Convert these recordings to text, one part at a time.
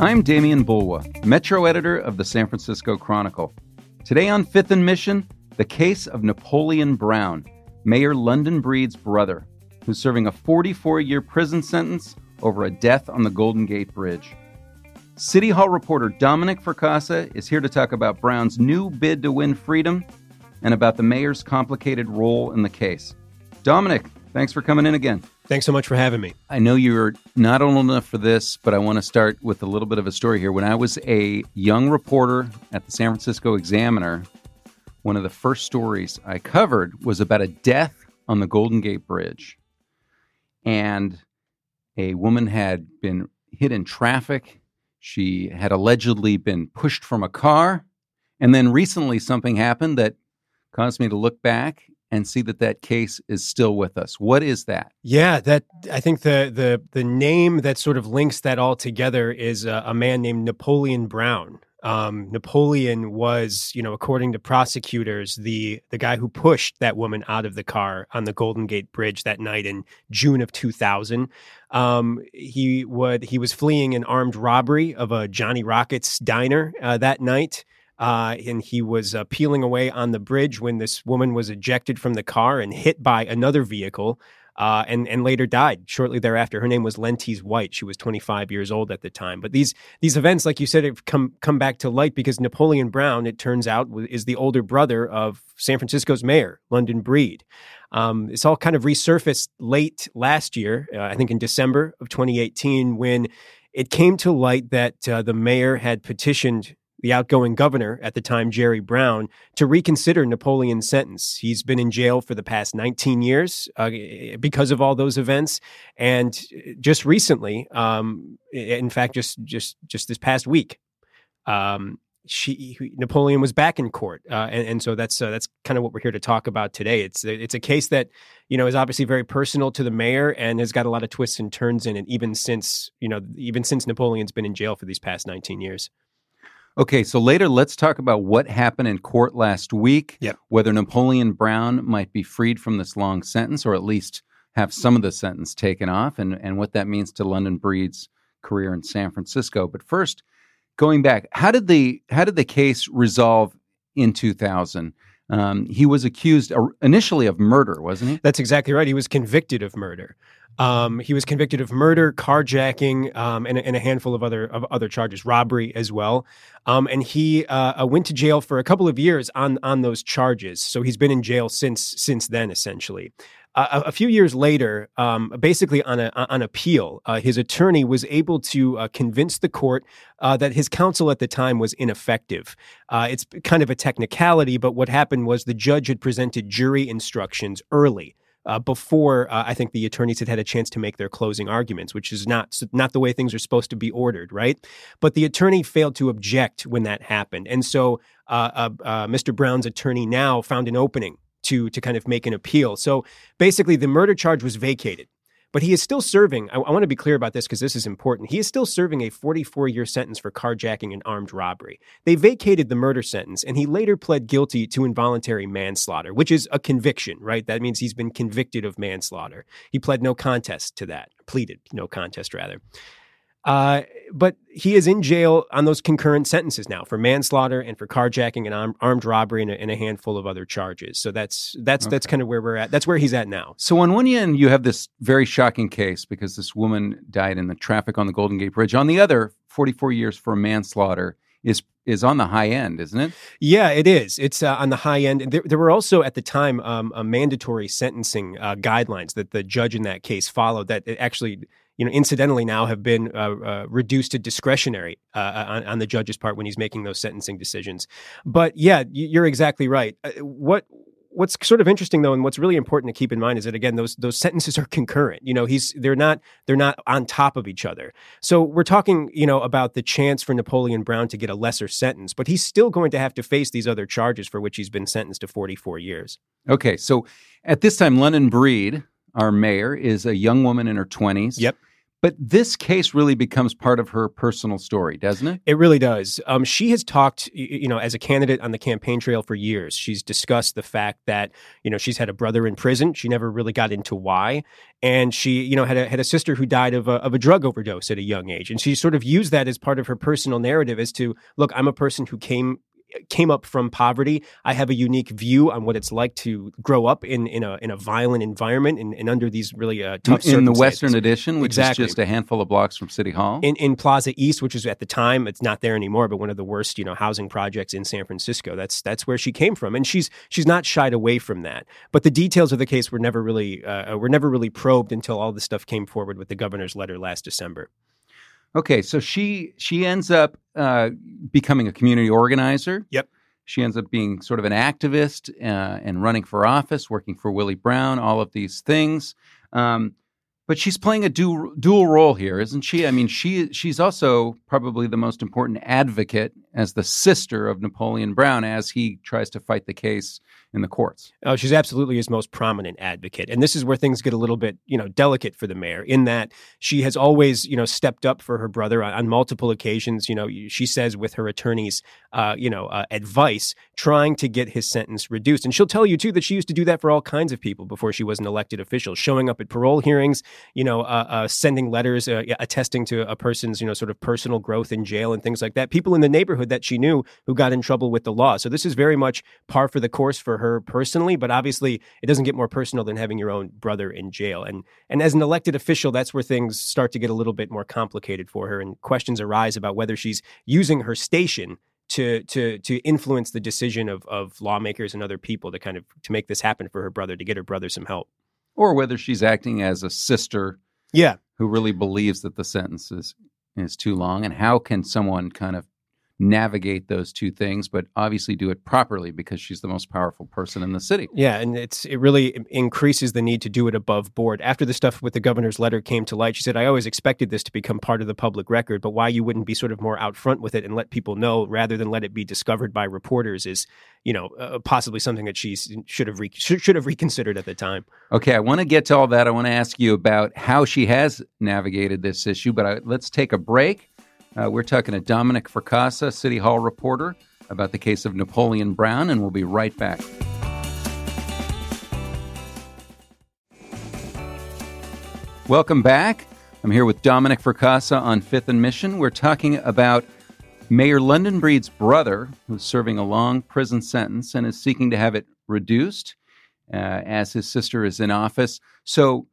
I'm Demian Bulwa, Metro editor of the San Francisco Chronicle. Today on Fifth and Mission, the case of Napoleon Brown, Mayor London Breed's brother, who's serving a 44 year prison sentence over a death on the Golden Gate Bridge. City Hall reporter Dominic Fracassa is here to talk about Brown's new bid to win freedom and about the mayor's complicated role in the case. Dominic, thanks for coming in again. Thanks so much for having me. I know you're not old enough for this, but I want to start with a little bit of a story here. When I was a young reporter at the San Francisco Examiner, one of the first stories I covered was about a death on the Golden Gate Bridge. And a woman had been hit in traffic. She had allegedly been pushed from a car. And then recently something happened that caused me to look back and see that that case is still with us. What is that? Yeah, that I think the the the name that sort of links that all together is a, a man named Napoleon Brown. Um, Napoleon was, you know, according to prosecutors, the the guy who pushed that woman out of the car on the Golden Gate Bridge that night in June of 2000. Um, he would he was fleeing an armed robbery of a Johnny Rockets diner uh, that night. Uh, and he was uh, peeling away on the bridge when this woman was ejected from the car and hit by another vehicle. Uh, and and later died shortly thereafter. Her name was Lentise White. She was 25 years old at the time. But these these events, like you said, have come come back to light because Napoleon Brown, it turns out, is the older brother of San Francisco's mayor, London Breed. Um, it's all kind of resurfaced late last year, uh, I think in December of 2018, when it came to light that uh, the mayor had petitioned the outgoing governor at the time, Jerry Brown, to reconsider Napoleon's sentence. He's been in jail for the past 19 years uh, because of all those events, and just recently, um, in fact, just just just this past week, um, she Napoleon was back in court, uh, and, and, so that's uh, that's kind of what we're here to talk about today. It's it's a case that you know is obviously very personal to the mayor and has got a lot of twists and turns in it, even since you know even since Napoleon's been in jail for these past 19 years. Okay, so later let's talk about what happened in court last week. Yep. Whether Napoleon Brown might be freed from this long sentence or at least have some of the sentence taken off and, and what that means to London Breed's career in San Francisco. But first, going back, how did the how did the case resolve in 2000? Um, he was accused initially of murder, wasn't he? That's exactly right. He was convicted of murder. Um, he was convicted of murder, carjacking, um, and, and, a handful of other of other charges, robbery as well. Um, and he uh, uh, went to jail for a couple of years on on those charges. So he's been in jail since since then, essentially. Uh, a, a, few years later, um, basically on a, on appeal, uh, his attorney was able to uh, convince the court uh, that his counsel at the time was ineffective. It's kind of a technicality, but what happened was the judge had presented jury instructions early uh, before uh, I think the attorneys had had a chance to make their closing arguments, which is not not the way things are supposed to be ordered, right? But the attorney failed to object when that happened, and so uh, uh, uh Mr. Brown's attorney now found an opening to to kind of make an appeal. So basically, the murder charge was vacated. But he is still serving. I, I want to be clear about this because this is important. He is still serving a 44 year sentence for carjacking and armed robbery. They vacated the murder sentence, and he later pled guilty to involuntary manslaughter, which is a conviction, right? That means he's been convicted of manslaughter. He pled no contest to that, pleaded no contest, rather. Uh, but he is in jail on those concurrent sentences now for manslaughter and for carjacking and arm, armed robbery and a, and a, handful of other charges. So that's that's okay. that's kind of where we're at. That's where he's at now. So on one end, you have this very shocking case because this woman died in the traffic on the Golden Gate Bridge. On the other, 44 years for manslaughter is is on the high end, isn't it? Yeah, it is. It's uh, on the high end. There, there, were also at the time um, mandatory sentencing uh, guidelines that the judge in that case followed that actually you know, incidentally now have been uh, uh, reduced to discretionary uh, uh, on, on, the judge's part when he's making those sentencing decisions. But yeah, you're exactly right. Uh, what what's sort of interesting though, and what's really important to keep in mind is that again, those those sentences are concurrent. You know, he's they're not they're not on top of each other. So we're talking, you know, about the chance for Napoleon Brown to get a lesser sentence, but he's still going to have to face these other charges for which he's been sentenced to 44 years. Okay, so at this time, London Breed, our mayor, is a young woman in her 20s. Yep But this case really becomes part of her personal story, doesn't it? It really does. Um, she has talked, you know, as a candidate on the campaign trail for years. She's discussed the fact that, you know, she's had a brother in prison. She never really got into why. And she, you know, had a, had a sister who died of a, of a drug overdose at a young age. And she sort of used that as part of her personal narrative as to, look, I'm a person who came came up from poverty. I have a unique view on what it's like to grow up in in a in a violent environment and, and under these really uh, tough in the Western Addition, which exactly. is just a handful of blocks from City Hall. In in Plaza East, which is at the time it's not there anymore, but one of the worst you know housing projects in San Francisco. That's that's where she came from, and she's she's not shied away from that. But the details of the case were never really uh, were never really probed until all this stuff came forward with the governor's letter last December. Okay, so she she ends up uh, becoming a community organizer. Yep. She ends up being sort of an activist uh, and running for office, working for Willie Brown, all of these things. Um, but she's playing a dual, dual role here, isn't she? I mean, she she's also probably the most important advocate as the sister of Napoleon Brown as he tries to fight the case in the courts. Oh, she's absolutely his most prominent advocate. And this is where things get a little bit, you know, delicate for the mayor in that she has always, you know, stepped up for her brother on, on multiple occasions. You know, she says with her attorney's, uh, you know, uh, advice, trying to get his sentence reduced. And she'll tell you, too, that she used to do that for all kinds of people before she was an elected official, showing up at parole hearings, you know, uh, uh sending letters uh, attesting to a person's, you know, sort of personal growth in jail and things like that. People in the neighborhood that she knew who got in trouble with the law. So this is very much par for the course for her her personally, but obviously it doesn't get more personal than having your own brother in jail. And and as an elected official, that's where things start to get a little bit more complicated for her, and questions arise about whether she's using her station to to to influence the decision of of lawmakers and other people to kind of to make this happen for her brother to get her brother some help, or whether she's acting as a sister, yeah, who really believes that the sentence is is too long, and how can someone kind of navigate those two things, but obviously do it properly because she's the most powerful person in the city. Yeah, and it's it really increases the need to do it above board. After the stuff with the governor's letter came to light, she said, "I always expected this to become part of the public record, but why you wouldn't be sort of more out front with it and let people know rather than let it be discovered by reporters is, you know, uh, possibly something that she should have re- should have reconsidered at the time." Okay, I want to get to all that. I want to ask you about how she has navigated this issue, but I, let's take a break. Uh, we're talking to Dominic Fracassa, City Hall reporter, about the case of Napoleon Brown, and we'll be right back. Welcome back. I'm here with Dominic Fracassa on Fifth and Mission. We're talking about Mayor London Breed's brother, who's serving a long prison sentence and is seeking to have it reduced uh, as his sister is in office. So,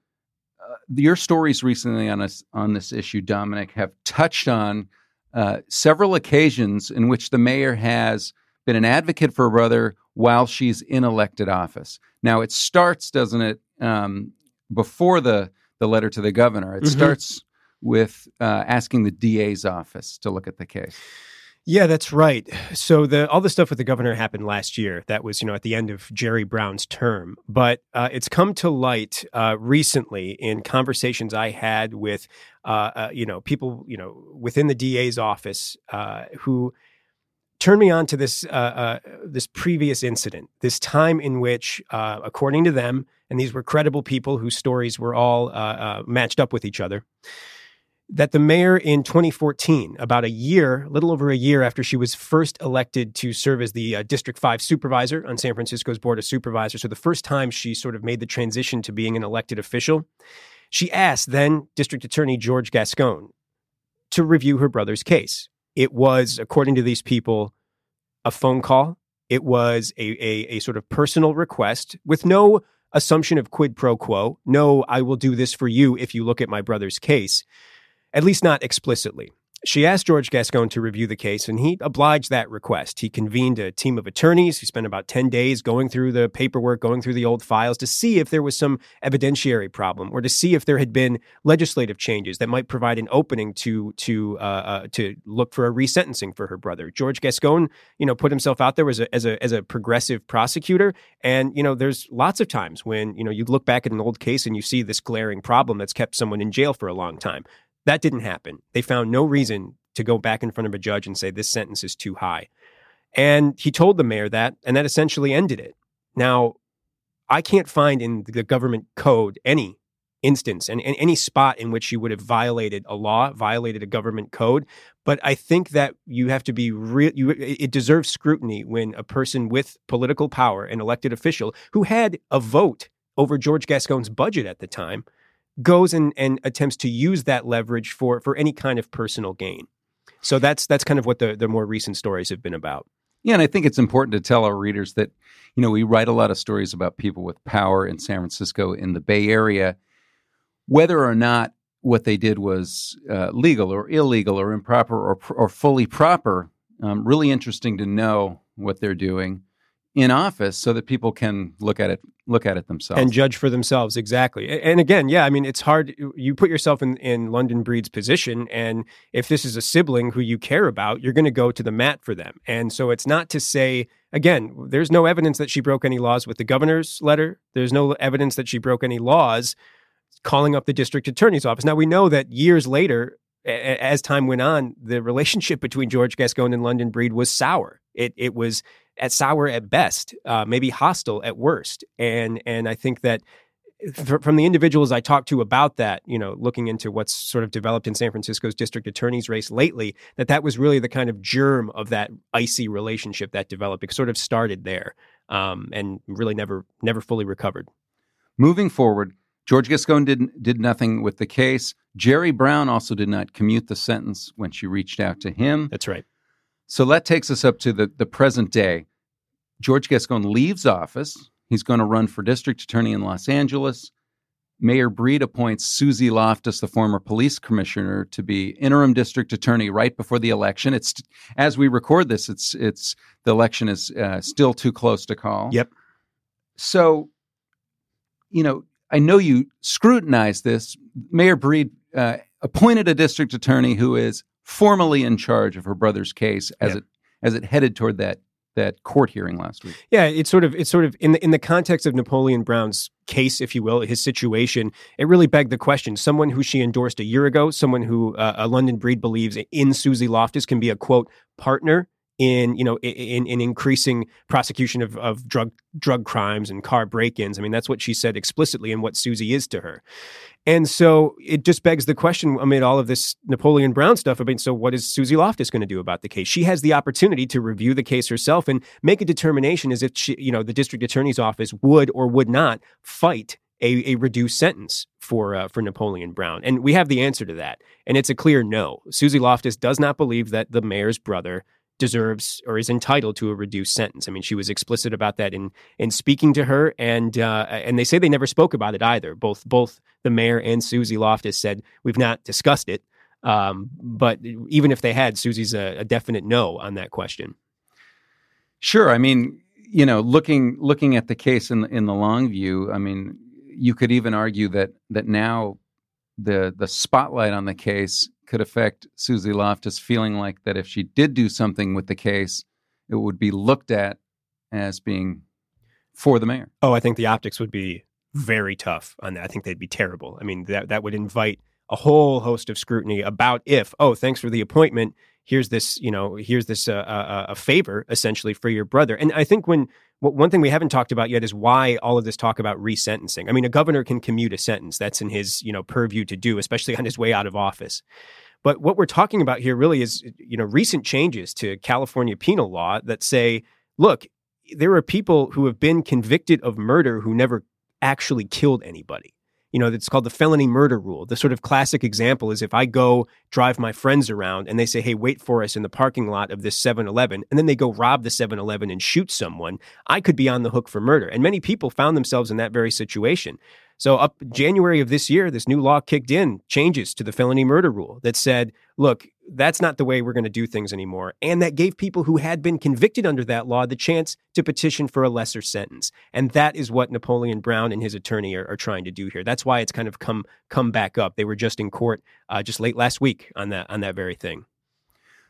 your stories recently on us on this issue, Dominic, have touched on uh, several occasions in which the mayor has been an advocate for a brother while she's in elected office. Now it starts, doesn't it, um, before the the letter to the governor? It mm-hmm. starts with uh, asking the DA's office to look at the case. Yeah, that's right. So the all the stuff with the governor happened last year. That was you know at the end of Jerry Brown's term, but uh, it's come to light uh, recently in conversations I had with uh, uh you know people you know within the DA's office uh, who turned me on to this uh, this previous incident, this time in which, according to them, and these were credible people whose stories were all matched up with each other that the mayor in 2014, about a year, a little over a year after she was first elected to serve as the uh, District 5 supervisor on San Francisco's Board of Supervisors, so the first time she sort of made the transition to being an elected official, she asked then District Attorney George Gascon to review her brother's case. It was, according to these people, a phone call. It was a, a, a sort of personal request with no assumption of quid pro quo. No, I will do this for you if you look at my brother's case at least not explicitly. She asked George Gascon to review the case, and he obliged that request. He convened a team of attorneys He spent about 10 days going through the paperwork, going through the old files to see if there was some evidentiary problem or to see if there had been legislative changes that might provide an opening to, to, uh, uh, to look for a resentencing for her brother. George Gascon, you know, put himself out there as a, as a, as a progressive prosecutor. And, you know, there's lots of times when, you know, you look back at an old case and you see this glaring problem that's kept someone in jail for a long time. That didn't happen. They found no reason to go back in front of a judge and say this sentence is too high. And he told the mayor that, and that essentially ended it. Now, I can't find in the government code any instance and, and any spot in which she would have violated a law, violated a government code. But I think that you have to be real. You, it deserves scrutiny when a person with political power, an elected official who had a vote over George Gascon's budget at the time, goes and, and attempts to use that leverage for for any kind of personal gain. So that's that's kind of what the the more recent stories have been about. Yeah, and I think it's important to tell our readers that, you know, we write a lot of stories about people with power in San Francisco, in the Bay Area, whether or not what they did was uh, legal or illegal or improper or, or fully proper. Um, really interesting to know what they're doing in office so that people can look at it look at it themselves. And judge for themselves exactly. And again yeah i mean it's hard you put yourself in in london breed's position and if this is a sibling who you care about you're going to go to the mat for them. And so it's not to say again there's no evidence that she broke any laws with the governor's letter. There's no evidence that she broke any laws calling up the district attorney's office. Now we know that years later as time went on the relationship between george gascon and london breed was sour. It it was at sour at best, uh, maybe hostile at worst. And and I think that from the individuals I talked to about that, you know, looking into what's sort of developed in San Francisco's district attorney's race lately, that that was really the kind of germ of that icy relationship that developed. It sort of started there, um, and really never never fully recovered. Moving forward, George Gascon did did nothing with the case. Jerry Brown also did not commute the sentence when she reached out to him. That's right. So that takes us up to the, the present day. George Gascon leaves office. He's going to run for district attorney in Los Angeles. Mayor Breed appoints Suzy Loftus, the former police commissioner, to be interim district attorney right before the election. It's as we record this, it's it's the election is uh, still too close to call. Yep. So, you know, I know you scrutinize this. Mayor Breed uh, appointed a district attorney who is formally in charge of her brother's case as it as it headed toward that that court hearing last week. Yeah, it's sort of it's sort of in the in the context of Napoleon Brown's case, if you will, his situation. It really begged the question: someone who she endorsed a year ago, someone who uh, a London breed believes in Suzy Loftus can be a quote partner in you know in, in increasing prosecution of, of drug drug crimes and car break-ins. I mean, that's what she said explicitly and what Suzy is to her. And so it just begs the question amid all of this Napoleon Brown stuff. I mean, so what is Suzy Loftus going to do about the case? She has the opportunity to review the case herself and make a determination as if she, you know, the district attorney's office would or would not fight a, a reduced sentence for uh, for Napoleon Brown. And we have the answer to that. And it's a clear no. Suzy Loftus does not believe that the mayor's brother deserves or is entitled to a reduced sentence. I mean, she was explicit about that in in speaking to her, and uh, and they say they never spoke about it either. Both both the mayor and Suzy Loftus said we've not discussed it. Um, but even if they had, Suzy's a, a definite no on that question. Sure, I mean, you know, looking looking at the case in in the long view, I mean, you could even argue that that now the the spotlight on the case could affect Suzy Loftus feeling like that if she did do something with the case, it would be looked at as being for the mayor. Oh, I think the optics would be very tough on that. I think they'd be terrible. I mean, that that would invite a whole host of scrutiny about if, oh, thanks for the appointment. Here's this, you know, here's this uh, uh, a favor essentially for your brother. And I think when one thing we haven't talked about yet is why all of this talk about resentencing. I mean, a governor can commute a sentence. That's in his, you know, purview to do, especially on his way out of office. But what we're talking about here really is, you know, recent changes to California penal law that say, look, there are people who have been convicted of murder who never actually killed anybody. You know, it's called the felony murder rule. The sort of classic example is if I go drive my friends around and they say, hey, wait for us in the parking lot of this 7 Eleven, and then they go rob the 7 Eleven and shoot someone, I could be on the hook for murder. And many people found themselves in that very situation. So, up January of this year, this new law kicked in changes to the felony murder rule that said, look, that's not the way we're going to do things anymore. And that gave people who had been convicted under that law the chance to petition for a lesser sentence. And that is what Napoleon Brown and his attorney are, are trying to do here. That's why it's kind of come come back up. They were just in court uh, just late last week on that on that very thing.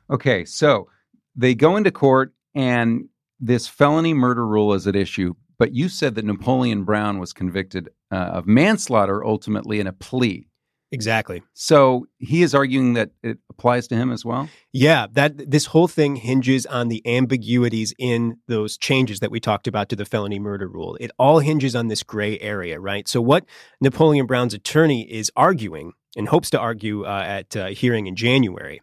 Okay, so they go into court and this felony murder rule is at issue but you said that Napoleon Brown was convicted uh, of manslaughter ultimately in a plea. Exactly. So he is arguing that it applies to him as well. Yeah, that this whole thing hinges on the ambiguities in those changes that we talked about to the felony murder rule. It all hinges on this gray area, right? So what Napoleon Brown's attorney is arguing and hopes to argue uh, at a hearing in January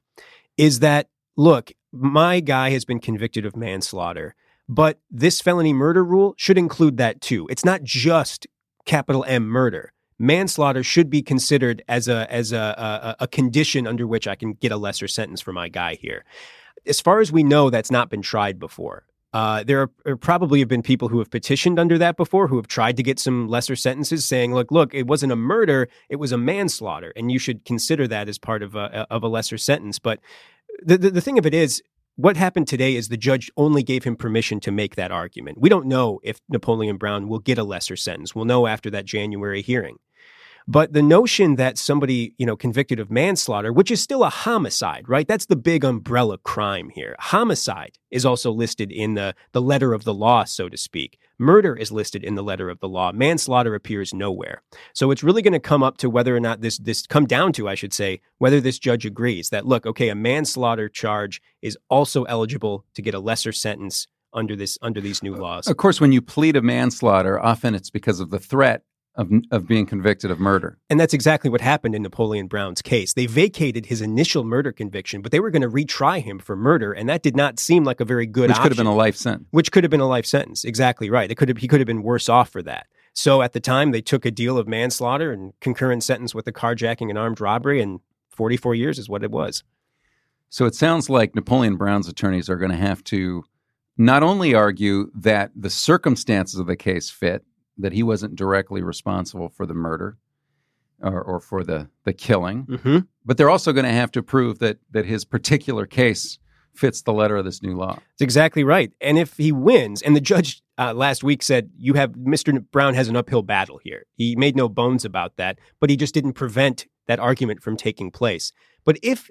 is that look, my guy has been convicted of manslaughter, but this felony murder rule should include that too. It's not just capital M murder manslaughter should be considered as a as a, a, a condition under which I can get a lesser sentence for my guy here. As far as we know, that's not been tried before. Uh, there are, are, probably have been people who have petitioned under that before, who have tried to get some lesser sentences, saying, "Look, look, it wasn't a murder; it was a manslaughter, and you should consider that as part of a of a lesser sentence." But the, the, the thing of it is, what happened today is the judge only gave him permission to make that argument. We don't know if Napoleon Brown will get a lesser sentence. We'll know after that January hearing. But the notion that somebody, you know, convicted of manslaughter, which is still a homicide, right? That's the big umbrella crime here. Homicide is also listed in the, the letter of the law, so to speak. Murder is listed in the letter of the law. Manslaughter appears nowhere. So it's really going to come up to whether or not this, this come down to, I should say, whether this judge agrees that, look, okay, a manslaughter charge is also eligible to get a lesser sentence under this under these new uh, laws. Of course, when you plead a manslaughter, often it's because of the threat of, of being convicted of murder. And that's exactly what happened in Napoleon Brown's case. They vacated his initial murder conviction, but they were going to retry him for murder, and that did not seem like a very good option. Which option. could have been a life sentence. Which could have been a life sentence. Exactly right. It could have, he could have been worse off for that. So at the time, they took a deal of manslaughter and concurrent sentence with the carjacking and armed robbery, and 44 years is what it was. So it sounds like Napoleon Brown's attorneys are going to have to not only argue that the circumstances of the case fit, that he wasn't directly responsible for the murder or, or for the, the killing. Mm-hmm. But they're also going to have to prove that, that his particular case fits the letter of this new law. That's exactly right. And if he wins, and the judge uh, last week said, you have Mr. Brown has an uphill battle here. He made no bones about that, but he just didn't prevent that argument from taking place. But if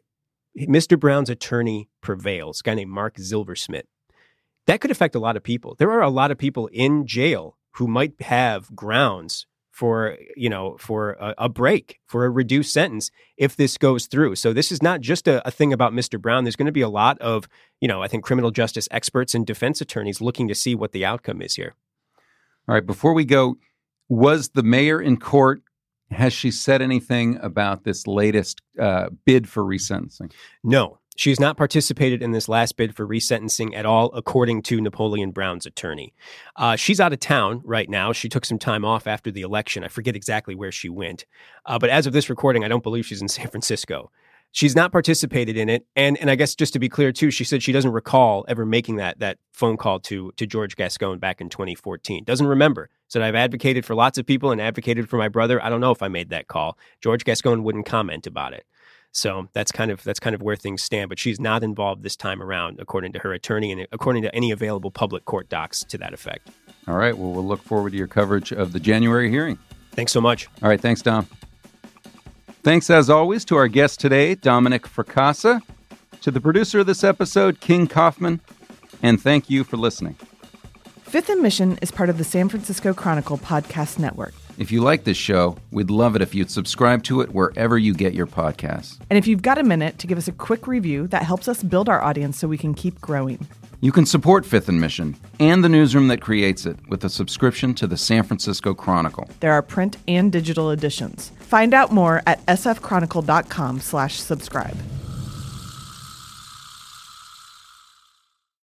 Mr. Brown's attorney prevails, a guy named Mark Zilversmit, that could affect a lot of people. There are a lot of people in jail who might have grounds for you know for a, a, break for a reduced sentence if this goes through. So this is not just a, a thing about mr brown. There's going to be a lot of you know i think criminal justice experts and defense attorneys looking to see what the outcome is here. All right before we go was the mayor in court has she said anything about this latest uh, bid for resentencing? No she has not participated in this last bid for resentencing at all, according to Napoleon Brown's attorney. Uh, she's out of town right now. She took some time off after the election. I forget exactly where she went. Uh, but as of this recording, I don't believe she's in San Francisco. She's not participated in it. And, and I guess just to be clear, too, she said she doesn't recall ever making that, that phone call to, to George Gascon back in 2014. Doesn't remember. Said, I've advocated for lots of people and advocated for my brother. I don't know if I made that call. George Gascon wouldn't comment about it. So that's kind of that's kind of where things stand. But she's not involved this time around, according to her attorney and according to any available public court docs to that effect. All right. Well, we'll look forward to your coverage of the January hearing. Thanks so much. All right. Thanks, Dom. Thanks, as always, to our guest today, Dominic Fracassa, to the producer of this episode, King Kaufman, and thank you for listening. Fifth and Mission is part of the San Francisco Chronicle podcast network. If you like this show, we'd love it if you'd subscribe to it wherever you get your podcasts. And if you've got a minute to give us a quick review, that helps us build our audience so we can keep growing. You can support Fifth and Mission and the newsroom that creates it with a subscription to the San Francisco Chronicle. There are print and digital editions. Find out more at sfchronicle.com slash subscribe.